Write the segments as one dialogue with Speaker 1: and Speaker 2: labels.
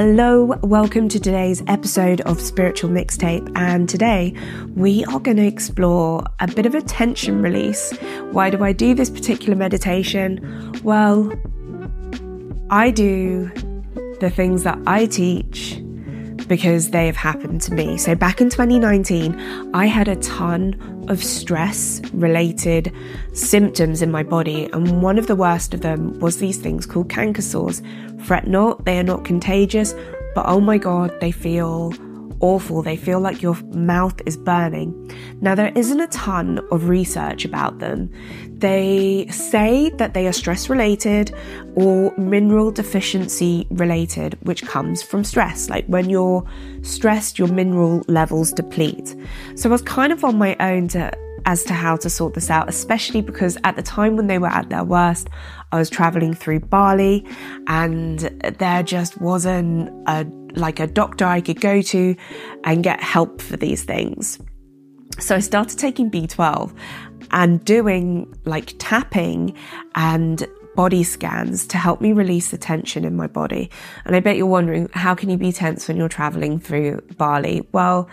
Speaker 1: Hello, welcome to today's episode of Spiritual Mixtape. And today we are going to explore a bit of a tension release. Why do I do this particular meditation? Well, I do the things that I teach because they have happened to me. So back in 2019, I had a ton of stress related symptoms in my body, and one of the worst of them was these things called canker sores. Fret not, they are not contagious, but oh my god, they feel awful. They feel like your mouth is burning. Now, there isn't a ton of research about them. They say that they are stress related or mineral deficiency related, which comes from stress. Like when you're stressed, your mineral levels deplete. So I was kind of on my own to as to how to sort this out, especially because at the time when they were at their worst, I was traveling through Bali and there just wasn't a like a doctor I could go to and get help for these things. So I started taking B12 and doing like tapping and body scans to help me release the tension in my body. And I bet you're wondering, how can you be tense when you're traveling through Bali? Well,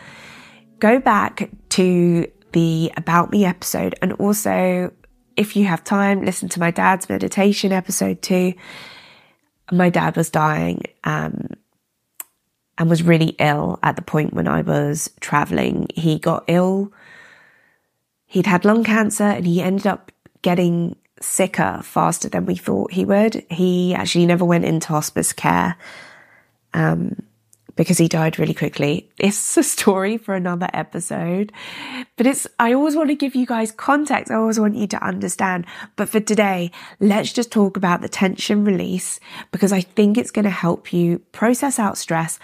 Speaker 1: go back to the About Me episode and also if you have time, listen to my dad's meditation episode too. My dad was dying um, and was really ill at the point when I was traveling. He got ill. He'd had lung cancer and he ended up getting sicker faster than we thought he would. He actually never went into hospice care. Um, because he died really quickly. It's a story for another episode, but it's, I always want to give you guys context. I always want you to understand. But for today, let's just talk about the tension release because I think it's going to help you process out stress,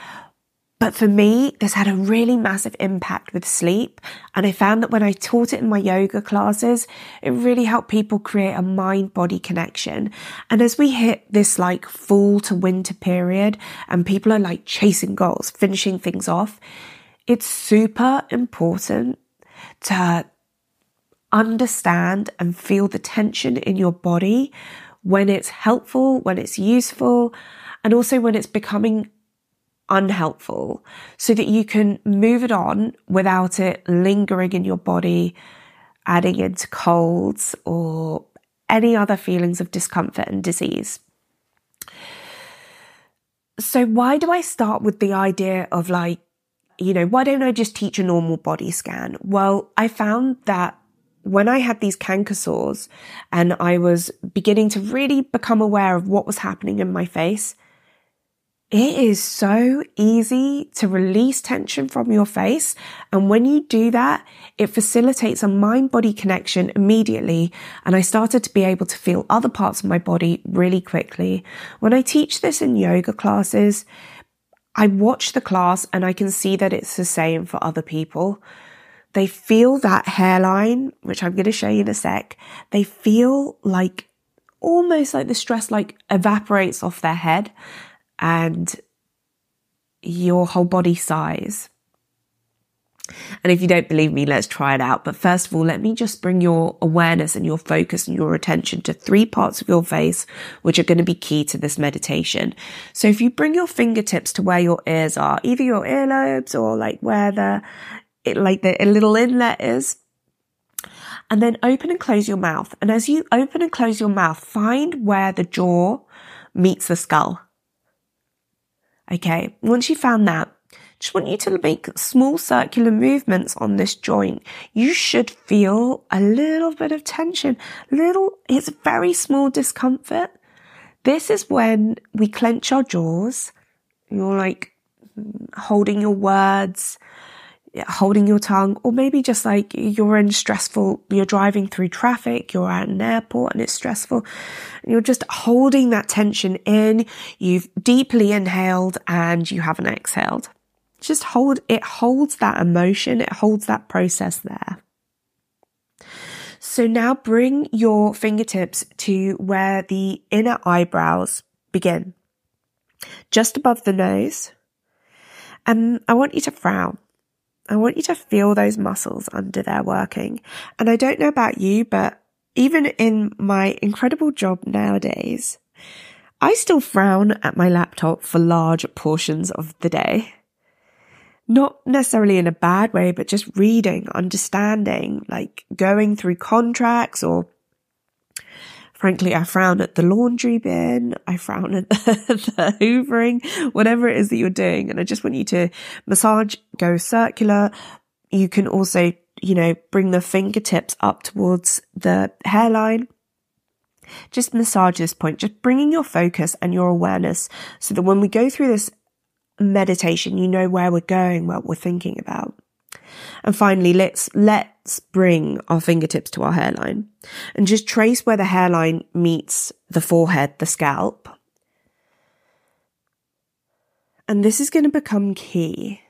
Speaker 1: but for me, this had a really massive impact with sleep. And I found that when I taught it in my yoga classes, it really helped people create a mind body connection. And as we hit this like fall to winter period and people are like chasing goals, finishing things off, it's super important to understand and feel the tension in your body when it's helpful, when it's useful, and also when it's becoming unhelpful so that you can move it on without it lingering in your body, adding into colds or any other feelings of discomfort and disease. So, why do I start with the idea of like, you know, why don't I just teach a normal body scan? Well, I found that when I had these canker sores and I was beginning to really become aware of what was happening in my face, it is so easy to release tension from your face. And when you do that, it facilitates a mind body connection immediately. And I started to be able to feel other parts of my body really quickly. When I teach this in yoga classes, I watch the class and I can see that it's the same for other people. They feel that hairline, which I'm going to show you in a sec. They feel like almost like the stress like evaporates off their head and your whole body sighs. And if you don't believe me, let's try it out. But first of all, let me just bring your awareness and your focus and your attention to three parts of your face, which are going to be key to this meditation. So if you bring your fingertips to where your ears are, either your earlobes or like where the, it, like the little inlet is, and then open and close your mouth. And as you open and close your mouth, find where the jaw meets the skull. Okay, once you found that, just want you to make small circular movements on this joint. You should feel a little bit of tension, little, it's very small discomfort. This is when we clench our jaws. You're like mm, holding your words, holding your tongue, or maybe just like you're in stressful, you're driving through traffic, you're at an airport and it's stressful. And you're just holding that tension in. You've deeply inhaled and you haven't exhaled. Just hold, it holds that emotion. It holds that process there. So now bring your fingertips to where the inner eyebrows begin, just above the nose. And I want you to frown. I want you to feel those muscles under there working. And I don't know about you, but even in my incredible job nowadays, I still frown at my laptop for large portions of the day. Not necessarily in a bad way, but just reading, understanding, like going through contracts or frankly, I frown at the laundry bin. I frown at the, the hoovering, whatever it is that you're doing. And I just want you to massage, go circular. You can also, you know, bring the fingertips up towards the hairline just massage this point, just bringing your focus and your awareness so that when we go through this meditation, you know where we're going, what we're thinking about. And finally, let's, let's bring our fingertips to our hairline and just trace where the hairline meets the forehead, the scalp. And this is going to become key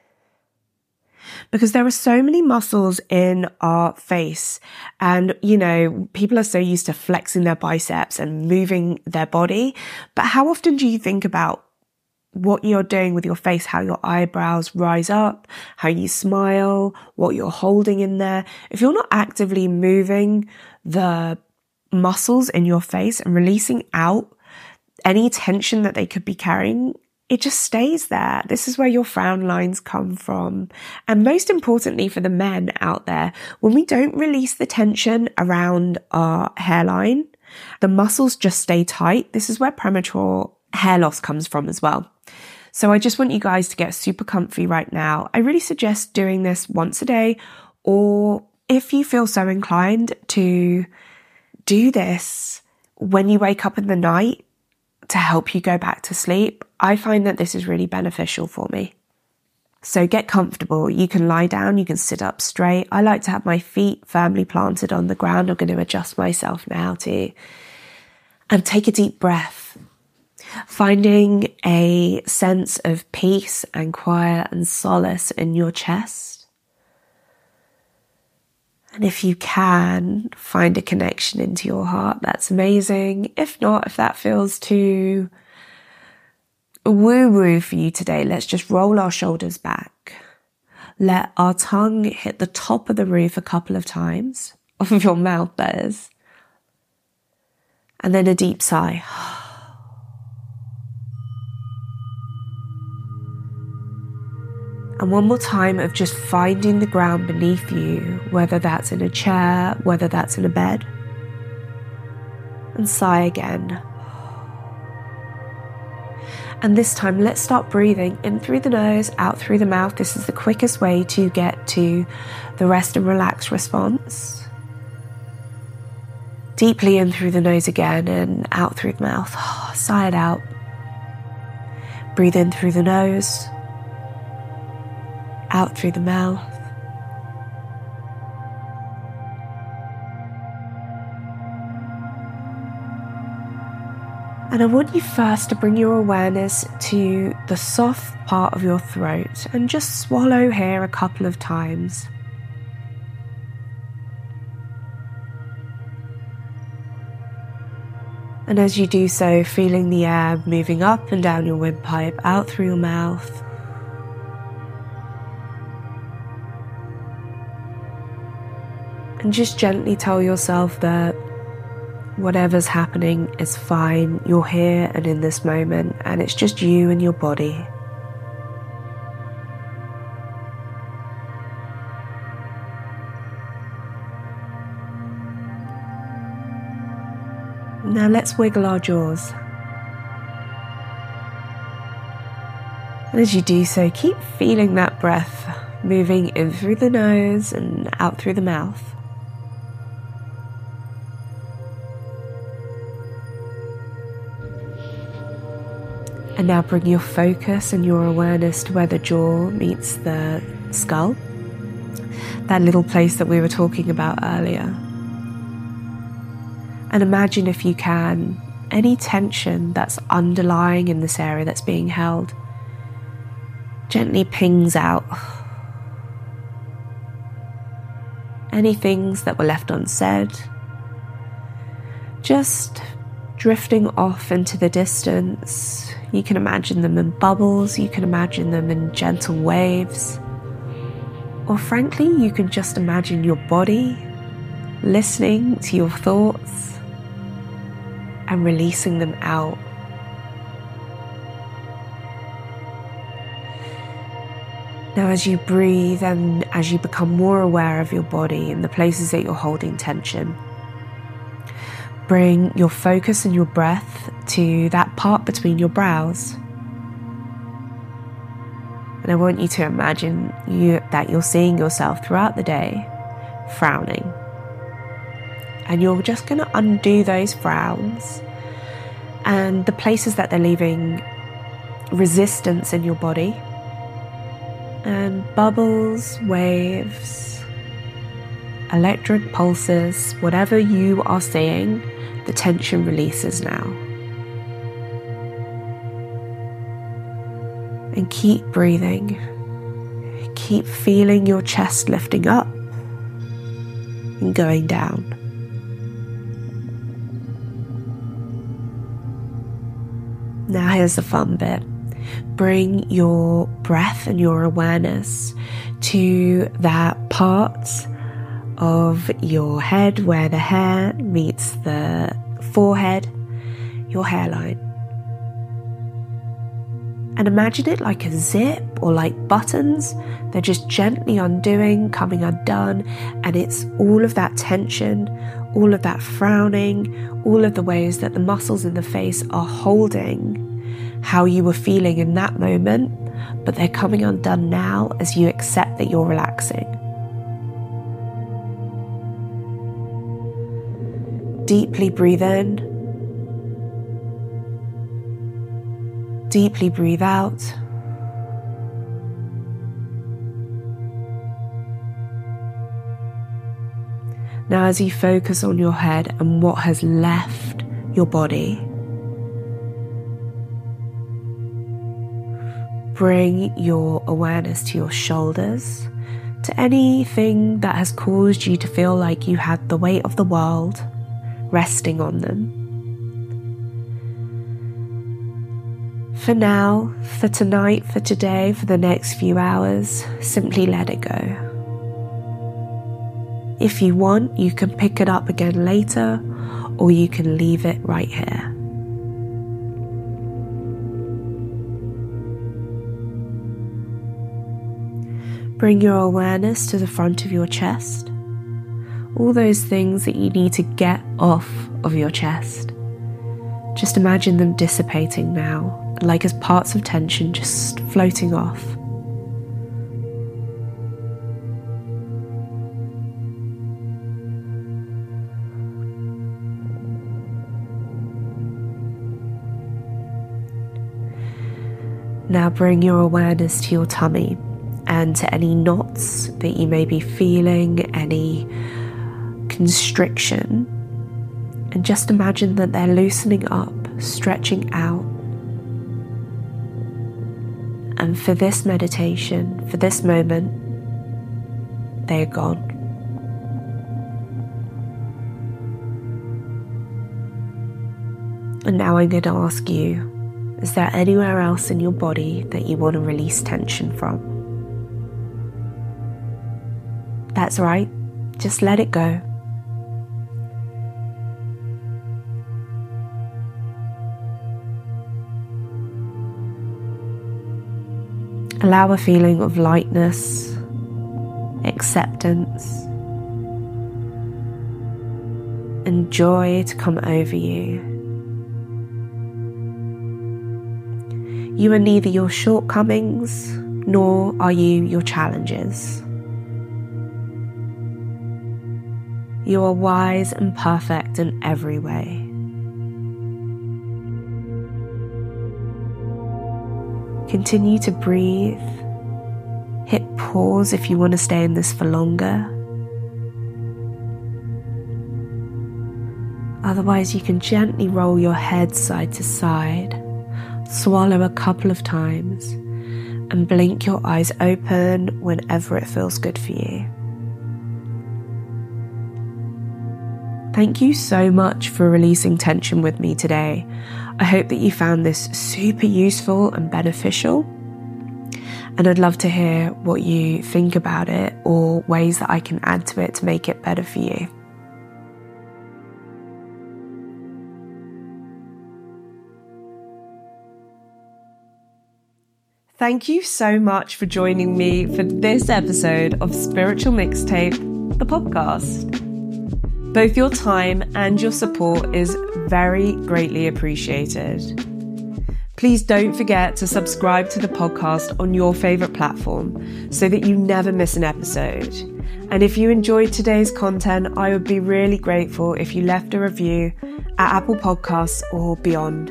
Speaker 1: because there are so many muscles in our face. And, you know, people are so used to flexing their biceps and moving their body. But how often do you think about what you're doing with your face, how your eyebrows rise up, how you smile, what you're holding in there? If you're not actively moving the muscles in your face and releasing out any tension that they could be carrying, it just stays there. This is where your frown lines come from. And most importantly for the men out there, when we don't release the tension around our hairline, the muscles just stay tight. This is where premature hair loss comes from as well. So I just want you guys to get super comfy right now. I really suggest doing this once a day or if you feel so inclined to do this when you wake up in the night to help you go back to sleep. I find that this is really beneficial for me. So get comfortable. You can lie down, you can sit up straight. I like to have my feet firmly planted on the ground. I'm going to adjust myself now too. And take a deep breath, finding a sense of peace and quiet and solace in your chest. And if you can find a connection into your heart, that's amazing. If not, if that feels too woo woo for you today, let's just roll our shoulders back. Let our tongue hit the top of the roof a couple of times, of your mouth, that is. And then a deep sigh. And one more time of just finding the ground beneath you, whether that's in a chair, whether that's in a bed. And sigh again. And this time, let's start breathing in through the nose, out through the mouth. This is the quickest way to get to the rest and relax response. Deeply in through the nose again and out through the mouth. sigh it out. Breathe in through the nose out through the mouth. And I want you first to bring your awareness to the soft part of your throat and just swallow here a couple of times. And as you do so, feeling the air moving up and down your windpipe, out through your mouth, And just gently tell yourself that whatever's happening is fine. You're here and in this moment, and it's just you and your body. Now let's wiggle our jaws. And as you do so, keep feeling that breath moving in through the nose and out through the mouth. And now bring your focus and your awareness to where the jaw meets the skull. That little place that we were talking about earlier. And imagine if you can any tension that's underlying in this area that's being held gently pings out. Any things that were left unsaid, just drifting off into the distance. You can imagine them in bubbles, you can imagine them in gentle waves, or frankly, you can just imagine your body listening to your thoughts and releasing them out. Now, as you breathe and as you become more aware of your body and the places that you're holding tension, bring your focus and your breath to that part between your brows. And I want you to imagine you, that you're seeing yourself throughout the day frowning. And you're just going to undo those frowns and the places that they're leaving resistance in your body and bubbles, waves, electric pulses, whatever you are seeing, the tension releases now. And keep breathing. Keep feeling your chest lifting up and going down. Now, here's the fun bit bring your breath and your awareness to that part of your head where the hair meets the forehead, your hairline. And imagine it like a zip or like buttons. They're just gently undoing, coming undone, and it's all of that tension, all of that frowning, all of the ways that the muscles in the face are holding how you were feeling in that moment, but they're coming undone now as you accept that you're relaxing. Deeply breathe in. Deeply breathe out. Now, as you focus on your head and what has left your body, bring your awareness to your shoulders, to anything that has caused you to feel like you had the weight of the world resting on them. For now, for tonight, for today, for the next few hours, simply let it go. If you want, you can pick it up again later, or you can leave it right here. Bring your awareness to the front of your chest. All those things that you need to get off of your chest. Just imagine them dissipating now, like as parts of tension just floating off. Now bring your awareness to your tummy and to any knots that you may be feeling, any constriction. And just imagine that they're loosening up, stretching out. And for this meditation, for this moment, they are gone. And now I'm going to ask you is there anywhere else in your body that you want to release tension from? That's right, just let it go. Allow a feeling of lightness, acceptance, and joy to come over you. You are neither your shortcomings nor are you your challenges. You are wise and perfect in every way. Continue to breathe. Hit pause if you want to stay in this for longer. Otherwise, you can gently roll your head side to side, swallow a couple of times, and blink your eyes open whenever it feels good for you. Thank you so much for releasing tension with me today. I hope that you found this super useful and beneficial. And I'd love to hear what you think about it or ways that I can add to it to make it better for you. Thank you so much for joining me for this episode of Spiritual Mixtape, the podcast. Both your time and your support is very greatly appreciated. Please don't forget to subscribe to the podcast on your favourite platform so that you never miss an episode. And if you enjoyed today's content, I would be really grateful if you left a review at Apple Podcasts or beyond.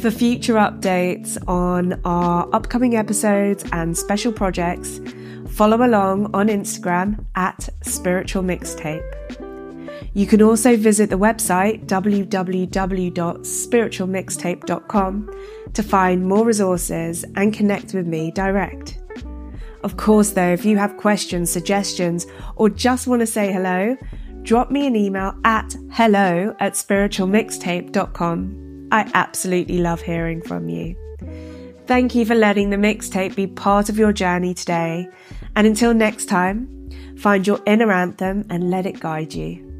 Speaker 1: For future updates on our upcoming episodes and special projects, follow along on Instagram at Spiritual Mixtape. You can also visit the website www.spiritualmixtape.com to find more resources and connect with me direct. Of course, though, if you have questions, suggestions, or just want to say hello, drop me an email at hello at spiritualmixtape.com. I absolutely love hearing from you. Thank you for letting the mixtape be part of your journey today. And until next time, find your inner anthem and let it guide you.